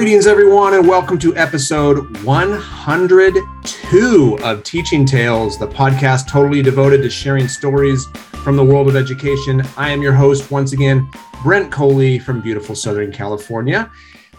Greetings, everyone, and welcome to episode 102 of Teaching Tales, the podcast totally devoted to sharing stories from the world of education. I am your host, once again, Brent Coley from beautiful Southern California.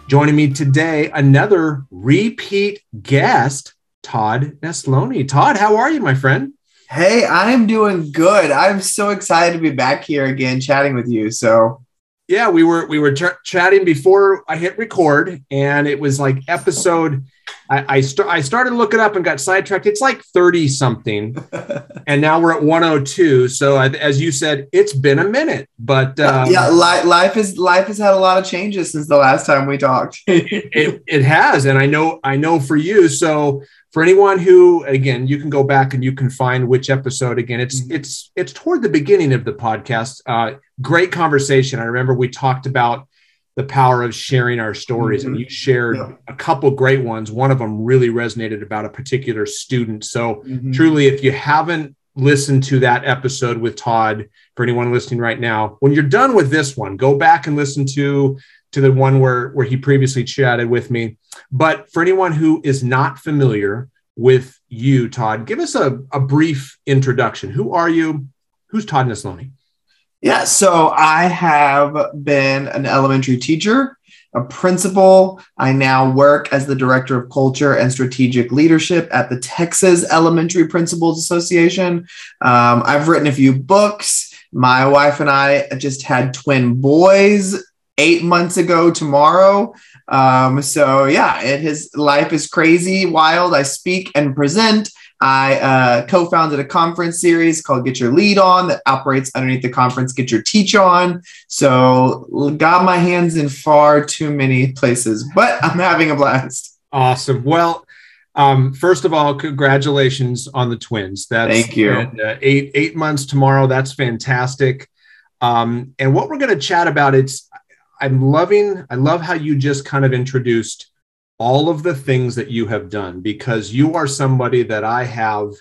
Joining me today, another repeat guest, Todd Nesloney. Todd, how are you, my friend? Hey, I'm doing good. I'm so excited to be back here again chatting with you. So, yeah, we were we were ch- chatting before I hit record, and it was like episode. I I, st- I started looking up and got sidetracked. It's like thirty something, and now we're at one hundred two. So as you said, it's been a minute. But um, yeah, li- life is life has had a lot of changes since the last time we talked. it, it has, and I know I know for you. So for anyone who again you can go back and you can find which episode again it's mm-hmm. it's it's toward the beginning of the podcast uh, great conversation i remember we talked about the power of sharing our stories mm-hmm. and you shared yeah. a couple great ones one of them really resonated about a particular student so mm-hmm. truly if you haven't listened to that episode with todd for anyone listening right now when you're done with this one go back and listen to to the one where where he previously chatted with me. But for anyone who is not familiar with you, Todd, give us a, a brief introduction. Who are you? Who's Todd Nesloney? Yeah, so I have been an elementary teacher, a principal. I now work as the director of culture and strategic leadership at the Texas Elementary Principals Association. Um, I've written a few books. My wife and I just had twin boys eight months ago tomorrow. Um, so yeah, it his life is crazy, wild. I speak and present. I uh, co-founded a conference series called Get Your Lead On that operates underneath the conference Get Your Teach On. So got my hands in far too many places, but I'm having a blast. Awesome. Well, um, first of all, congratulations on the twins. That's thank you. uh, eight eight months tomorrow. That's fantastic. Um, and what we're going to chat about it's I'm loving, I love how you just kind of introduced all of the things that you have done because you are somebody that I have,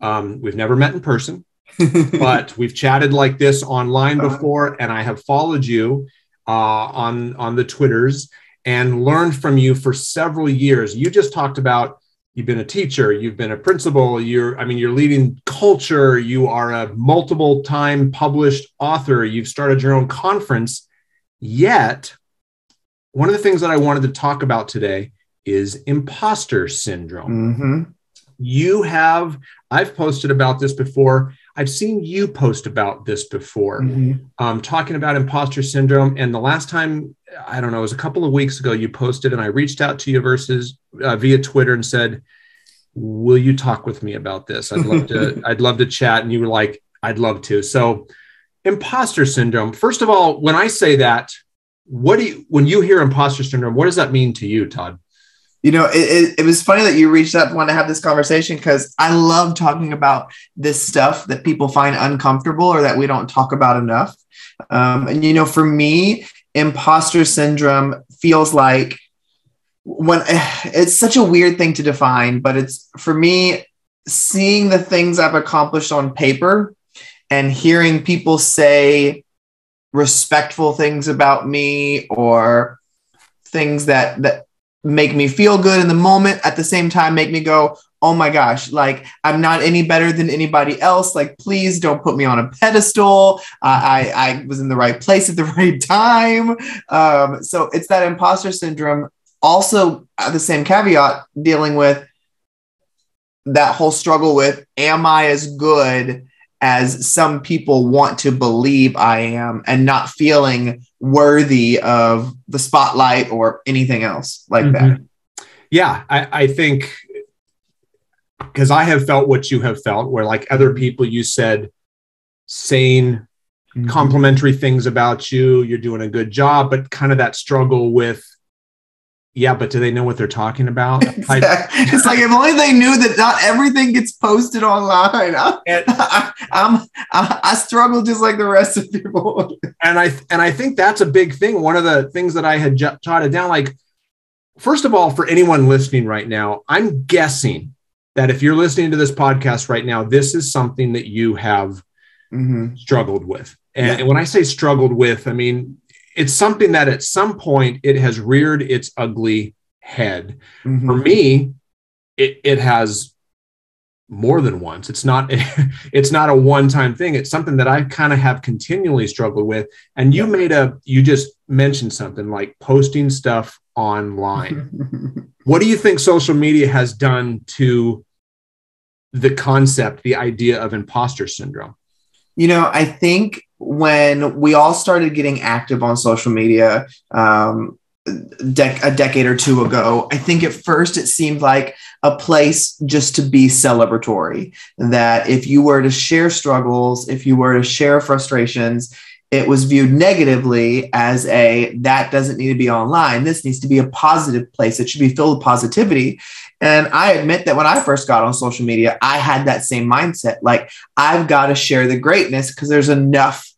um, we've never met in person, but we've chatted like this online uh-huh. before, and I have followed you uh, on on the Twitters and learned from you for several years. You just talked about you've been a teacher, you've been a principal, you're I mean you're leading culture, you are a multiple time published author, you've started your own conference Yet, one of the things that I wanted to talk about today is imposter syndrome. Mm-hmm. You have, I've posted about this before. I've seen you post about this before, mm-hmm. um, talking about imposter syndrome. And the last time, I don't know, it was a couple of weeks ago, you posted, and I reached out to you versus uh, via Twitter and said, "Will you talk with me about this? I'd love to. I'd love to chat." And you were like, "I'd love to." So imposter syndrome. First of all, when I say that, what do you, when you hear imposter syndrome, what does that mean to you, Todd? You know, it, it, it was funny that you reached out to want to have this conversation because I love talking about this stuff that people find uncomfortable or that we don't talk about enough. Um, and, you know, for me, imposter syndrome feels like when it's such a weird thing to define, but it's for me, seeing the things I've accomplished on paper and hearing people say respectful things about me or things that that make me feel good in the moment at the same time make me go oh my gosh like i'm not any better than anybody else. Like please don't put me on a pedestal. Uh, i i was in the right place at the right time. Um, so it's that imposter syndrome. Also at the same caveat dealing with that whole struggle with am i as good as some people want to believe I am and not feeling worthy of the spotlight or anything else like mm-hmm. that. Yeah, I, I think because I have felt what you have felt, where like other people you said sane, mm-hmm. complimentary things about you, you're doing a good job, but kind of that struggle with yeah, but do they know what they're talking about? Exactly. It's like if only they knew that not everything gets posted online. I, I, I'm I, I struggle just like the rest of people. and I and I think that's a big thing. One of the things that I had j- jotted down, like first of all, for anyone listening right now, I'm guessing that if you're listening to this podcast right now, this is something that you have mm-hmm. struggled with. And, yeah. and when I say struggled with, I mean it's something that at some point it has reared its ugly head. Mhm. For me, it, it has more than once. It's not it's not a one-time thing. It's something that I kind of have continually struggled with. And you made a you just mentioned something like posting stuff online. what do you think social media has done to the concept, the idea of imposter syndrome? You know, I think when we all started getting active on social media um, dec- a decade or two ago, I think at first it seemed like a place just to be celebratory. That if you were to share struggles, if you were to share frustrations, it was viewed negatively as a that doesn't need to be online. This needs to be a positive place. It should be filled with positivity. And I admit that when I first got on social media, I had that same mindset. Like, I've got to share the greatness because there's enough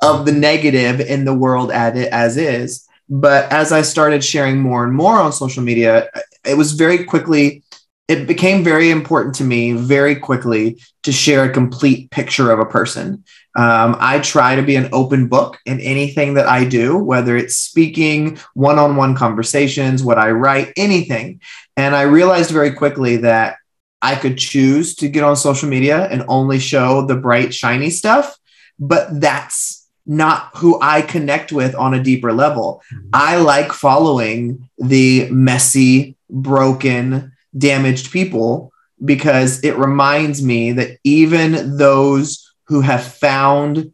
of the negative in the world at it as is. But as I started sharing more and more on social media, it was very quickly, it became very important to me very quickly to share a complete picture of a person. Um, I try to be an open book in anything that I do, whether it's speaking, one on one conversations, what I write, anything. And I realized very quickly that I could choose to get on social media and only show the bright, shiny stuff, but that's not who I connect with on a deeper level. I like following the messy, broken, damaged people because it reminds me that even those who have found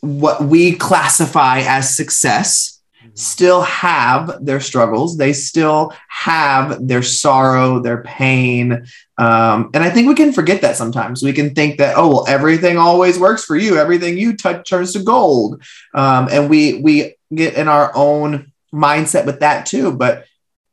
what we classify as success still have their struggles. They still have their sorrow, their pain. Um, and I think we can forget that sometimes. We can think that, oh, well, everything always works for you. Everything you touch turns to gold. Um, and we we get in our own mindset with that too. But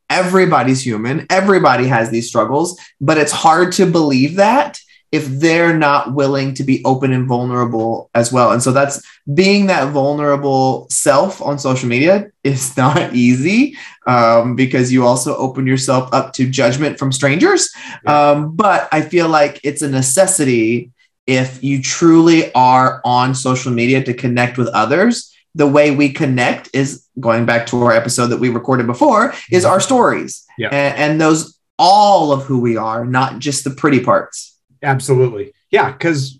everybody's human. Everybody has these struggles. But it's hard to believe that if they're not willing to be open and vulnerable as well. And so that's being that vulnerable self on social media is not easy um, because you also open yourself up to judgment from strangers. Yeah. Um, but I feel like it's a necessity if you truly are on social media to connect with others. The way we connect is going back to our episode that we recorded before is our stories Yeah. and, and those all of who we are, not just the pretty parts. Absolutely. Yeah, because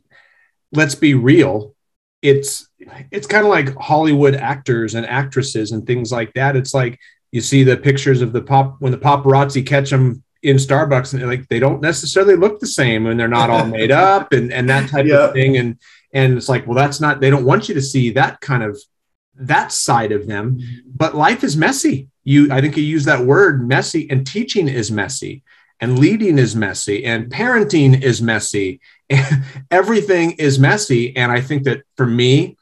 let's be real. It's it's kind of like Hollywood actors and actresses and things like that. It's like you see the pictures of the pop when the paparazzi catch them in Starbucks and like they don't necessarily look the same and they're not all made up and and that type Yeah. of thing. And and it's like, well, that's not they don't want you to see that kind of that side of them. But life is messy. You I think you use that word messy and teaching is messy and leading is messy and parenting is messy everything is messy and i think that for me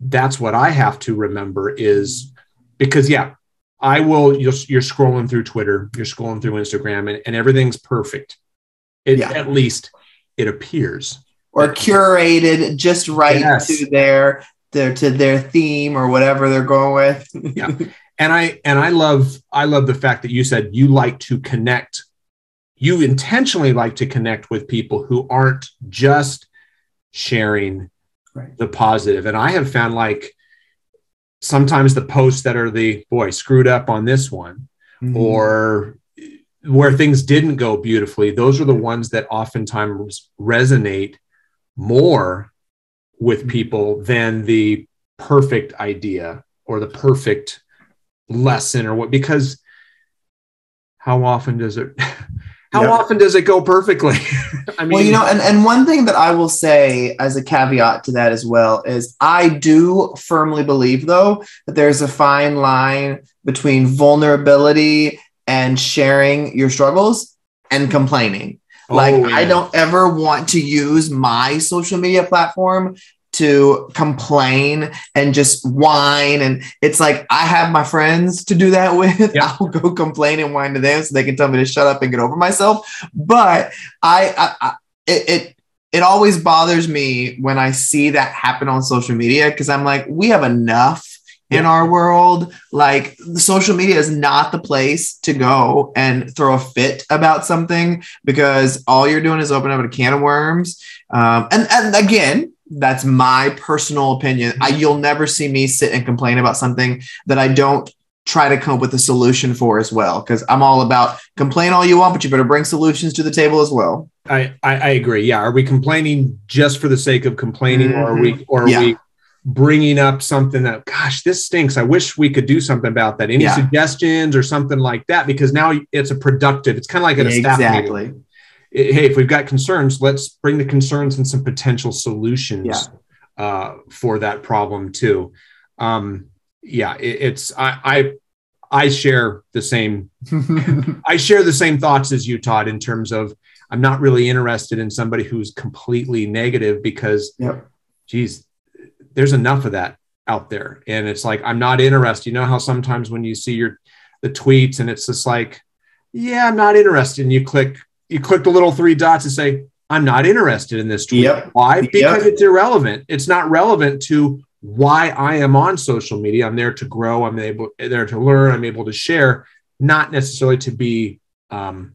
that's what i have to remember is because yeah i will you're, you're scrolling through twitter you're scrolling through instagram and, and everything's perfect it, Yeah. at least it appears or curated just right Yes. to their their to their theme or whatever they're going with. Yeah. and i and i love i love the fact that you said you like to connect you intentionally like to connect with people who aren't just sharing Right. the positive. and i have found like sometimes the posts that are the boy screwed up on this one Mm-hmm. or where things didn't go beautifully those are the ones that oftentimes resonate more with mm-hmm. people than the perfect idea or the perfect lesson or what because how often does it how Yeah. often does it go perfectly i mean well, you know, and, and one thing that I will say as a caveat to that as well is I do firmly believe, though, that there's a fine line between vulnerability and sharing your struggles and complaining. Like, Oh, I don't ever want to use my social media platform to complain and just whine. And it's like, I have my friends to do that with. Yeah. I'll go complain and whine to them so they can tell me to shut up and get over myself. But I, I, I it, it, it always bothers me when I see that happen on social media because I'm like, we have enough in our world. Like, social media is not the place to go and throw a fit about something because all you're doing is opening up a can of worms. Um, and, and again, That's my personal opinion. I, you'll never see me sit and complain about something that I don't try to come up with a solution for as well. Because I'm all about complain all you want, but you better bring solutions to the table as well. I, I, I agree. Yeah. Are we complaining just for the sake of complaining, mm-hmm. or are we, or are yeah. we bringing up something that, gosh, this stinks. I wish we could do something about that. Any yeah. suggestions or something like that? Because now it's a productive. It's kind of like at a staff exactly. Hey, if we've got concerns, let's bring the concerns and some potential solutions yeah. uh, for that problem too. Um, yeah, it, it's I, I I share the same I share the same thoughts as you, Todd, in terms of I'm not really interested in somebody who's completely negative because, yep. geez, there's enough of that out there. And it's like, I'm not interested. You know how sometimes when you see your the tweets and it's just like, yeah, I'm not interested. And you click, you click the little three dots and say, I'm not interested in this tweet. Yep. Why? Because yep. it's irrelevant. It's not relevant to why I am on social media. I'm there to grow. I'm able there to learn. I'm able to share, not necessarily to be um,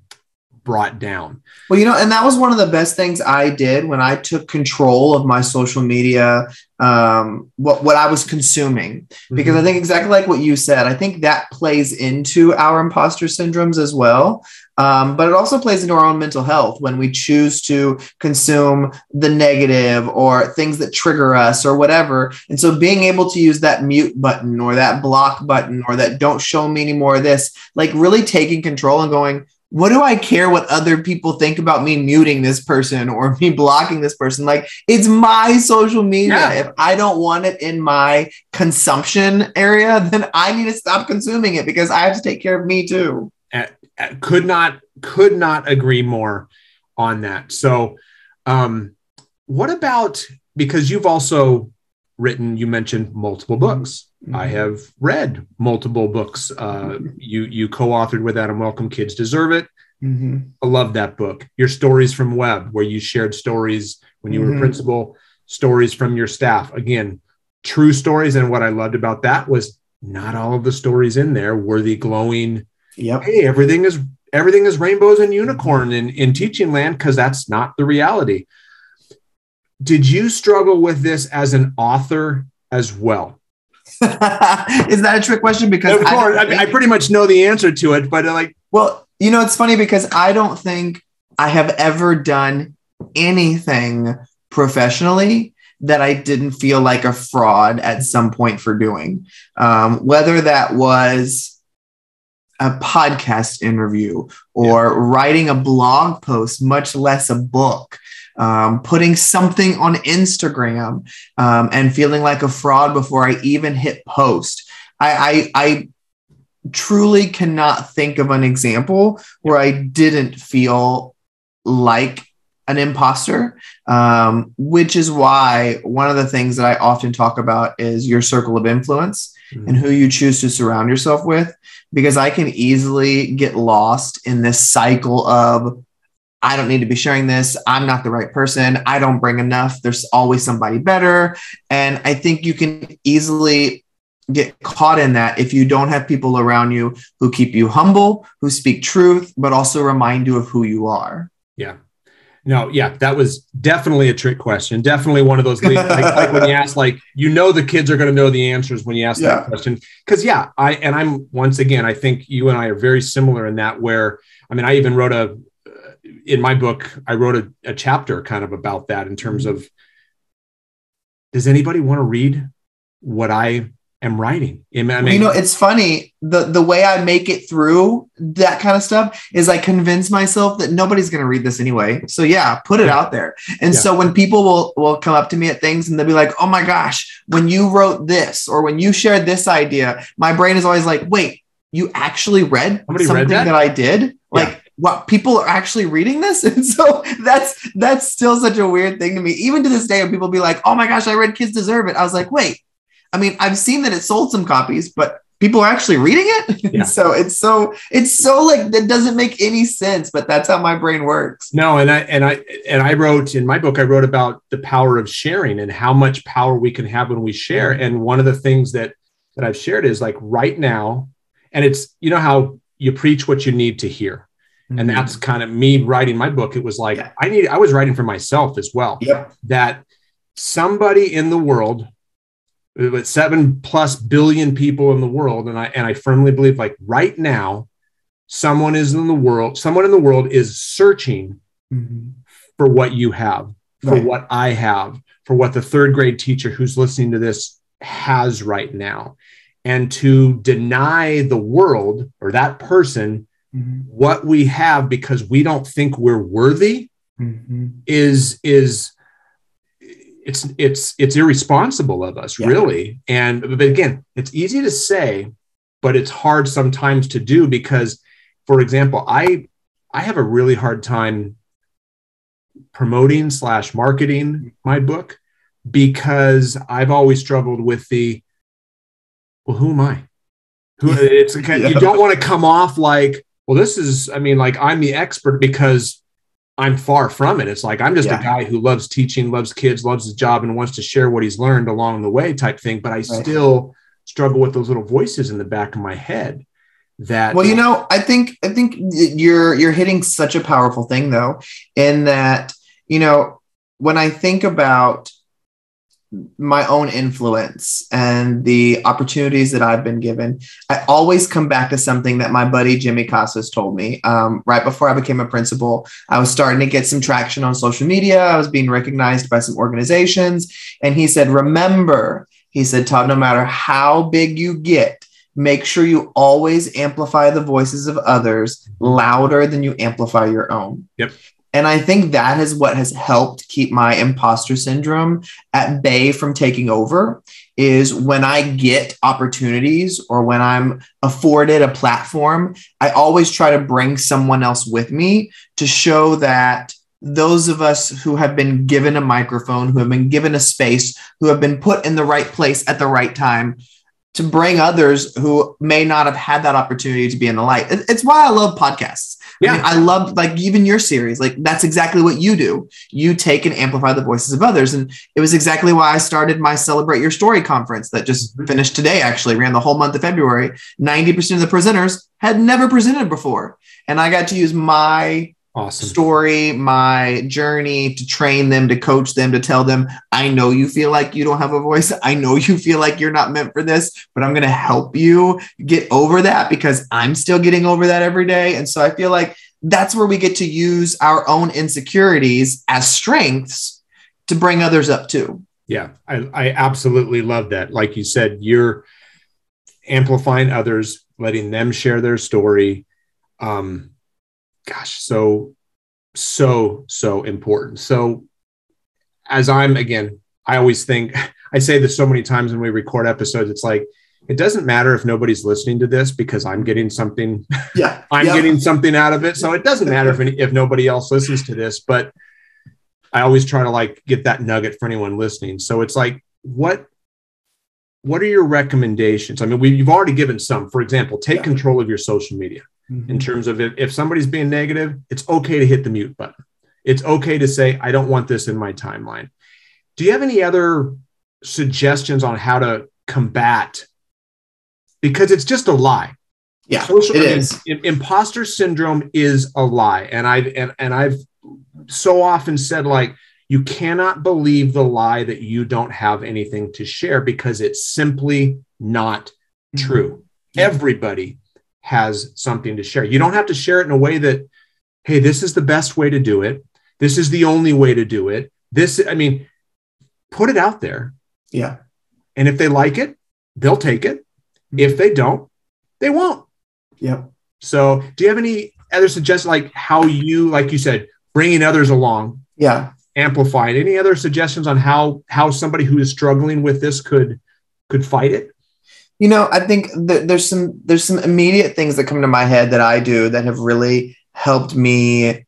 brought down. Well, you know, and that was one of the best things I did when I took control of my social media, um, what what I was consuming, because mm-hmm. I think exactly like what you said, I think that plays into our imposter syndromes as well. Um, but it also plays into our own mental health when we choose to consume the negative or things that trigger us or whatever. And so being able to use that mute button or that block button or that don't show me any more of this, like really taking control and going, what do I care what other people think about me muting this person or me blocking this person? Like, it's my social media. Yeah. If I don't want it in my consumption area, then I need to stop consuming it because I have to take care of me too. Could not, could not agree more on that. So, um, what about because you've also written, you mentioned multiple books. Mm-hmm. I have read multiple books. Uh, you you co-authored with Adam Welcome. Kids deserve it. Mm-hmm. I love that book. Your stories from Webb, where you shared stories when you mm-hmm. were principal, stories from your staff. Again, true stories. And what I loved about that was not all of the stories in there were the glowing. Yep. Hey, everything is everything is rainbows and unicorn in, in teaching land because that's not the reality. Did you struggle with this as an author as well? Is that a trick question? Because of course, I, think, I, pretty much know the answer to it, but like, well, you know, it's funny because I don't think I have ever done anything professionally that I didn't feel like a fraud at some point for doing. Um, whether that was a podcast interview or yeah. writing a blog post, much less a book um, putting something on Instagram um, and feeling like a fraud before I even hit post. I, I, I truly cannot think of an example where I didn't feel like an imposter, um, which is why one of the things that I often talk about is your circle of influence mm-hmm. and who you choose to surround yourself with, because I can easily get lost in this cycle of I don't need to be sharing this. I'm not the right person. I don't bring enough. There's always somebody better. And I think you can easily get caught in that if you don't have people around you who keep you humble, who speak truth, but also remind you of who you are. Yeah. No, yeah, that was definitely a trick question. Definitely one of those like, like when you ask, like you know, the kids are going to know the answers when you ask yeah. that question. Because yeah, I and I'm once again, I think you and I are very similar in that. Where I mean, I even wrote a in my book, I wrote a, a chapter kind of about that in terms mm-hmm. of does anybody want to read what I am writing? I mean, you know, it's funny. The the way I make it through that kind of stuff is I convince myself that nobody's going to read this anyway. So yeah, put it yeah. out there. And yeah. so when people will will come up to me at things and they'll be like, "Oh my gosh, when you wrote this or when you shared this idea," my brain is always like, "Wait, you actually read Somebody something read that? that? I did?" Like yeah what people are actually reading this? And so that's that's still such a weird thing to me. Even to this day when people be like oh my gosh i read kids deserve it i was like wait i mean i've seen that it sold some copies but people are actually reading it? Yeah. so it's so it's so like that doesn't make any sense but that's how my brain works. No and i and i and i wrote in my book i wrote about the power of sharing and how much power we can have when we share. Mm-hmm. And one of the things that that i've shared is like right now and it's you know how you preach what you need to hear Mm-hmm. And that's kind of me writing my book. It was like yeah. I need I was writing for myself as well. Yep. That somebody in the world with seven plus billion people in the world and i and i firmly believe like right now someone is in the world someone in the world is searching mm-hmm. for what you have for right. what i have for what the third grade teacher who's listening to this has right now and to deny the world or that person mm-hmm. what we have because we don't think we're worthy mm-hmm. is is it's it's it's irresponsible of us yeah. really and but again it's easy to say but it's hard sometimes to do because for example i i have a really hard time promoting slash marketing my book because i've always struggled with the well who am i who it's you don't want to come off like well this is i mean like i'm the expert because I'm far from it. It's like I'm just yeah. a guy who loves teaching, loves kids, loves his job, and wants to share what he's learned along the way, type thing. But I right. still struggle with those little voices in the back of my head. That well, you know, I think I think you're you're hitting such a powerful thing though, in that you know when I think about my own influence and the opportunities that I've been given, I always come back to something that my buddy Jimmy Casas told me. Um, right before I became a principal, I was starting to get some traction on social media. I was being recognized by some organizations. And he said, Remember, he said, Todd, no matter how big you get, make sure you always amplify the voices of others louder than you amplify your own. Yep. And I think that is what has helped keep my imposter syndrome at bay from taking over is when I get opportunities or when I'm afforded a platform, I always try to bring someone else with me to show that those of us who have been given a microphone, who have been given a space, who have been put in the right place at the right time, to bring others who may not have had that opportunity to be in the light. It's why I love podcasts. Yeah. I, mean, I love like even your series, like that's exactly what you do. You take and amplify the voices of others. And it was exactly why I started my Celebrate Your Story conference that just mm-hmm. finished today, actually ran the whole month of February. 90% of the presenters had never presented before. And I got to use my awesome. story, my journey to train them, to coach them, to tell them, I know you feel like you don't have a voice. I know you feel like you're not meant for this, but I'm going to help you get over that because I'm still getting over that every day. And so I feel like that's where we get to use our own insecurities as strengths to bring others up too. Yeah, I, I absolutely love that. Like you said, you're amplifying others, letting them share their story. Um, gosh, so, so, so important. So, as I'm again, I always think, I say this so many times when we record episodes, it's like, it doesn't matter if nobody's listening to this because I'm getting something. Yeah. I'm yeah. getting something out of it. So it doesn't matter if, any, if nobody else listens to this, but I always try to like get that nugget for anyone listening. So it's like, what, what are your recommendations? I mean, we, you've already given some, for example, take yeah. control of your social media mm-hmm. in terms of if, if somebody's being negative, it's okay to hit the mute button. It's okay to say, I don't want this in my timeline. Do you have any other suggestions on how to combat? Because it's just a lie. Yeah, Social, it I mean, is. Imposter syndrome is a lie, and I've and, and I've so often said like you cannot believe the lie that you don't have anything to share because it's simply not mm-hmm. true. Mm-hmm. Everybody has something to share. You don't have to share it in a way that, hey, this is the best way to do it. This is the only way to do it. This, I mean, put it out there. Yeah. And if they like it, they'll take it. Mm-hmm. If they don't, they won't. Yep. So, do you have any other suggestions, like how you, like you said, bringing others along? Yeah. Amplified. Any other suggestions on how how somebody who is struggling with this could could fight it? You know, I think that there's some there's some immediate things that come to my head that I do that have really helped me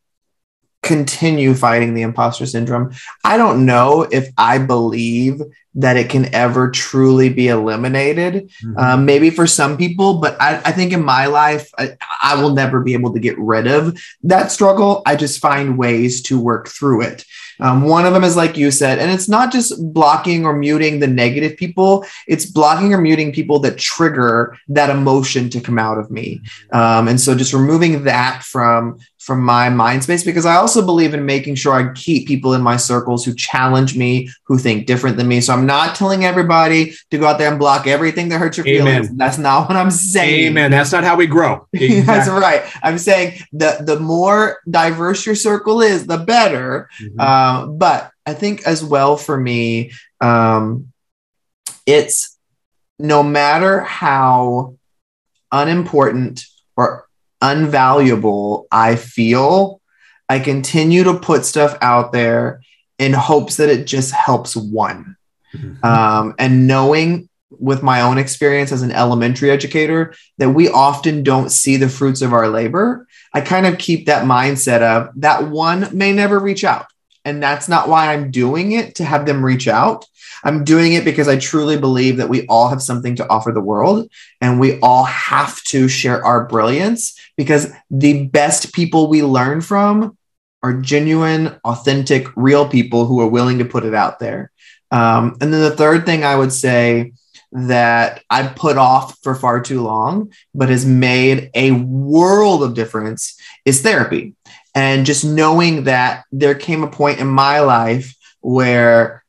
continue fighting the imposter syndrome. I don't know if I believe that it can ever truly be eliminated. Mhm. Um, maybe for some people, but I, I think in my life, I, I will never be able to get rid of that struggle. I just find ways to work through it. Um, one of them is like you said, and it's not just blocking or muting the negative people, it's blocking or muting people that trigger that emotion to come out of me. Um, and so just removing that from from my mind space because I also believe in making sure I keep people in my circles who challenge me, who think different than me. So I'm not telling everybody to go out there and block everything that hurts your Amen. feelings. That's not what I'm saying. Amen. That's not how we grow. That's right. I'm saying the the more diverse your circle is, the better. Mhm. Um, but I think as well for me, um, it's no matter how unimportant or unvaluable I feel, I continue to put stuff out there in hopes that it just helps one. Mhm. Um, and knowing with my own experience as an elementary educator that we often don't see the fruits of our labor, I kind of keep that mindset of that one may never reach out. And that's not why I'm doing it to have them reach out. I'm doing it because I truly believe that we all have something to offer the world and we all have to share our brilliance because the best people we learn from are genuine, authentic, real people who are willing to put it out there. Um, and then the third thing I would say that I put off for far too long, but has made a world of difference is therapy. And just knowing that there came a point in my life where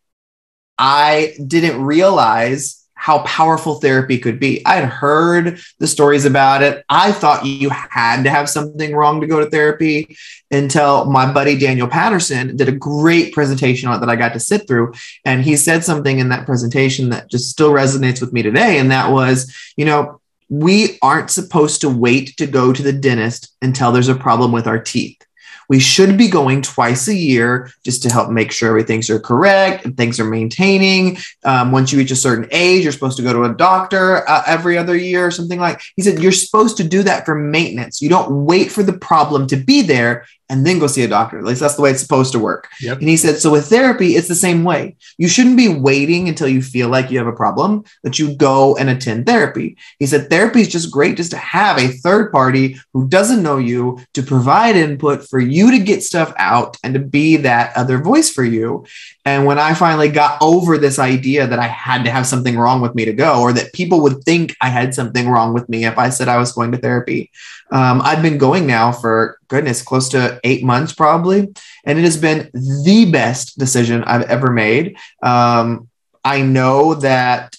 I didn't realize how powerful therapy could be. I had heard the stories about it. I thought you had to have something wrong to go to therapy until my buddy Daniel Patterson did a great presentation on it that I got to sit through. And he said something in that presentation that just still resonates with me today. And that was, you know, we aren't supposed to wait to go to the dentist until there's a problem with our teeth. We should be going twice a year just to help make sure everything's are correct and things are maintaining. Um, once you reach a certain age, you're supposed to go to a doctor uh, every other year or something like. He said you're supposed to do that for maintenance. You don't wait for the problem to be there and then go see a doctor. At least that's the way it's supposed to work. Yep. And he said, so with therapy, it's the same way. You shouldn't be waiting until you feel like you have a problem that you go and attend therapy. He said, therapy is just great just to have a third party who doesn't know you to provide input for you to get stuff out and to be that other voice for you. And when I finally got over this idea that I had to have something wrong with me to go, or that people would think I had something wrong with me if I said I was going to therapy, um, I've been going now for goodness, close to eight months probably. And it has been the best decision I've ever made. Um, I know that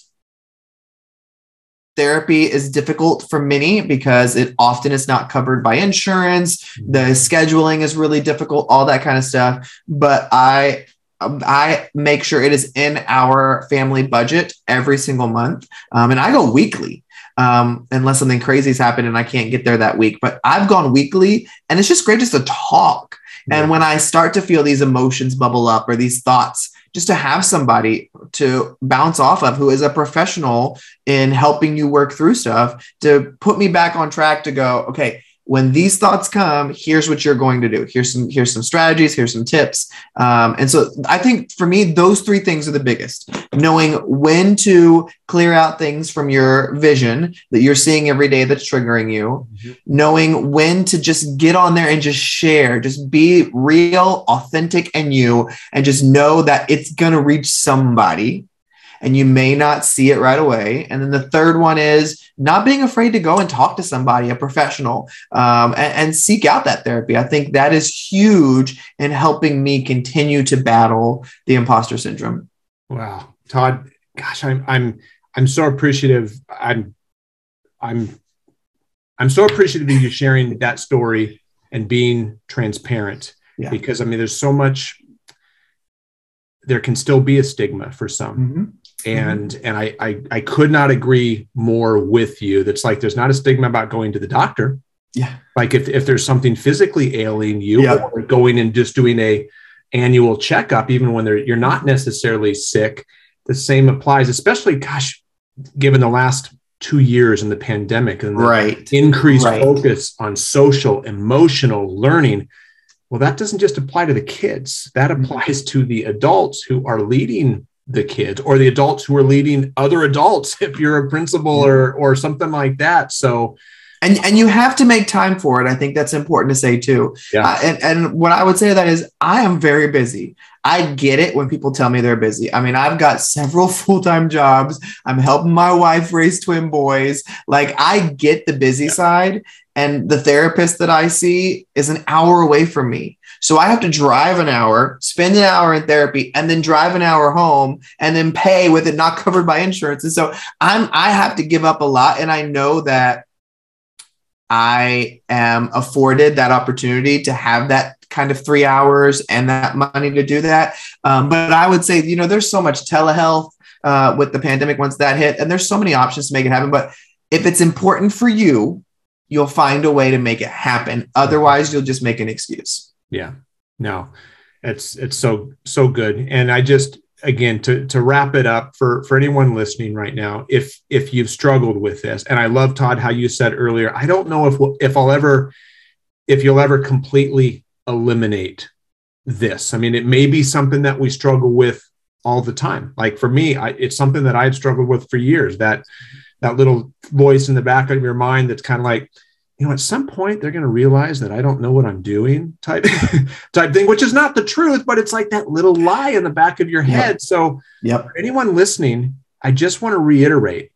therapy is difficult for many because it often is not covered by insurance. The scheduling is really difficult, all that kind of stuff. But I um, I make sure it is in our family budget every single month. Um, and I go weekly um, unless something crazy's happened and I can't get there that week. But I've gone weekly and it's just great just to talk. And when I start to feel these emotions bubble up or these thoughts, just to have somebody to bounce off of who is a professional in helping you work through stuff to put me back on track to go, okay, when these thoughts come, here's what you're going to do. Here's some here's some strategies. Here's some tips. Um, and so I think for me, those three things are the biggest. Knowing when to clear out things from your vision that you're seeing every day that's triggering you. Mhm. Knowing when to just get on there and just share, just be real, authentic, and you, and just know that it's gonna reach somebody and you may not see it right away. And then the third one is not being afraid to go and talk to somebody, a professional, um, and, and seek out that therapy. I think that is huge in helping me continue to battle the imposter syndrome. Wow, Todd, gosh, I'm I'm I'm so appreciative. I'm I'm I'm so appreciative of you sharing that story and being transparent. Yeah. Because I mean, there's so much. There can still be a stigma for some, and and I, I I could not agree more with you. That's like there's not a stigma about going to the doctor. Yeah. Like if if there's something physically ailing you, Yeah. or going and just doing a annual checkup, even when they're, you're not necessarily sick, the same applies. Especially, gosh, given the last two years in the pandemic and the Right. increased Right. focus on social, emotional learning. Well, that doesn't just apply to the kids. That Mhm. applies to the adults who are leading the kids or the adults who are leading other adults if you're a principal or or something like that. So and and you have to make time for it. I think that's important to say too. Yeah. Uh, and and what i would say to that is i am very busy. I get it when people tell me they're busy. I mean i've got several full-time jobs. I'm helping my wife raise twin boys. Like i get the busy side and the therapist that i see is an hour away from me. So i have to drive an hour spend an hour in therapy and then drive an hour home and then pay with it not covered by insurance. And so i'm i have to give up a lot and i know that I am afforded that opportunity to have that kind of three hours and that money to do that. Um, but I would say, you know, there's so much telehealth uh, with the pandemic once that hit, and there's so many options to make it happen. But if it's important for you, you'll find a way to make it happen. Otherwise, you'll just make an excuse. yeah no it's it's so so good and i just again to to wrap it up for for anyone listening right now if if you've struggled with this and i love todd how you said earlier i don't know if we'll, if i'll ever if you'll ever completely eliminate this. I mean it may be something that we struggle with all the time. Like for me I, it's something that i've struggled with for years that that little voice in the back of your mind that's kind of like you know at some point they're going to realize that i don't know what i'm doing type type thing which is not the truth but it's like that little lie in the back of your head. So Yep. for anyone listening i just want to reiterate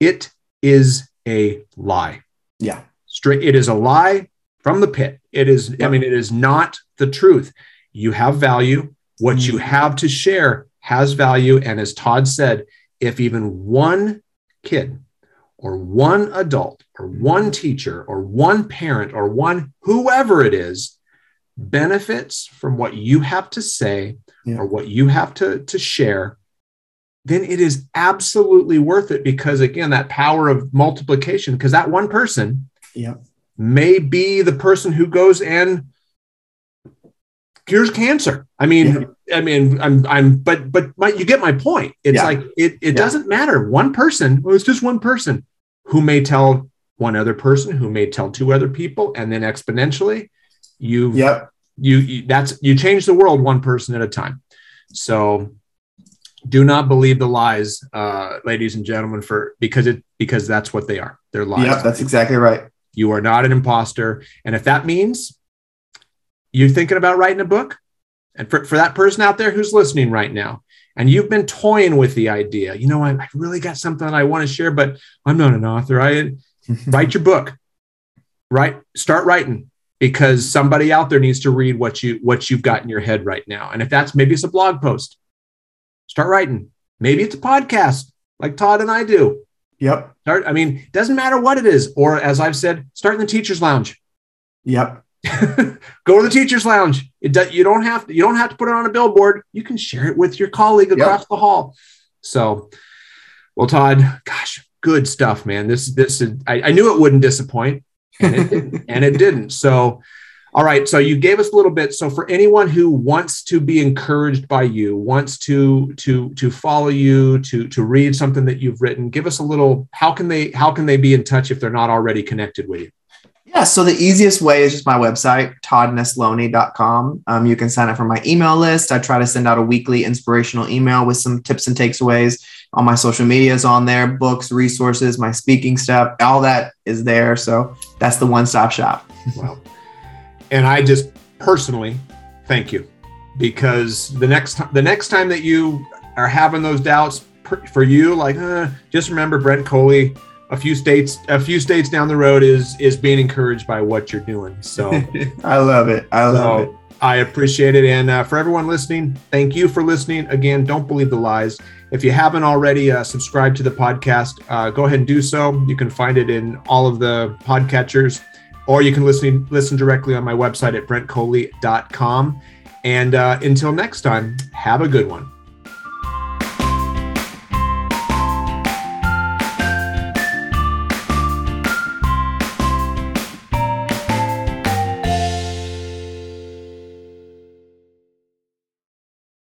it is a lie. Yeah. straight it is a lie from the pit. It is i mean it is not the truth. You have value. What you Mhm. have to share has value. And as todd said if even one kid or one adult or mm-hmm. one teacher or one parent or one whoever it is benefits from what you have to say Yeah. or what you have to, to share then it is absolutely worth it because again that power of multiplication because that one person Yep. may be the person who goes and cures cancer i mean i mean i'm i'm but but my, you get my point it's Yeah. like it it Yeah. doesn't matter one person well, it's just one person who may tell one other person who may tell two other people and then exponentially you Yep. you, you that's you change the world one person at a time so do not believe the lies uh ladies and gentlemen for because it because that's what they are they're lies Yep. That's exactly right. you are not an imposter and if that means you're thinking about writing a book and for, for that person out there who's listening right now and you've been toying with the idea. You know I, I really got something that i want to share but i'm not an author. I write your book. Right start writing because somebody out there needs to read what you what you've got in your head right now. And if that's maybe it's a blog post start writing. Maybe it's a podcast like todd and i do. Yep. start i mean doesn't matter what it is or as i've said start in the teachers lounge. Yep. go to the teachers lounge. It does you don't have to you don't have to put it on a billboard. You can share it with your colleague Yep. across the hall. So well todd gosh good stuff man. This this is i, I knew it wouldn't disappoint and it, didn't, and it didn't. So all right. So you gave us a little bit. So for anyone who wants to be encouraged by you wants to to to follow you to to read something that you've written give us a little how can they how can they be in touch if they're not already connected with you Yeah, so the easiest way is just my website, toddnesloney.com. Um, you can sign up for my email list. I try to send out a weekly inspirational email with some tips and takeaways. All my social media is on there, books, resources, my speaking stuff, all that is there. So that's the one stop shop. And I just personally thank you because the next time the next time that you are having those doubts for you, like uh, just remember Brent Coley. A few states, a few states down the road is is being encouraged by what you're doing. So I love it. I love it. I appreciate it. And uh, for everyone listening, thank you for listening. Again, don't believe the lies. If you haven't already uh, subscribed to the podcast, uh, go ahead and do so. You can find it in all of the podcatchers, or you can listen listen directly on my website at brentcoley.com. And uh, until next time, have a good one.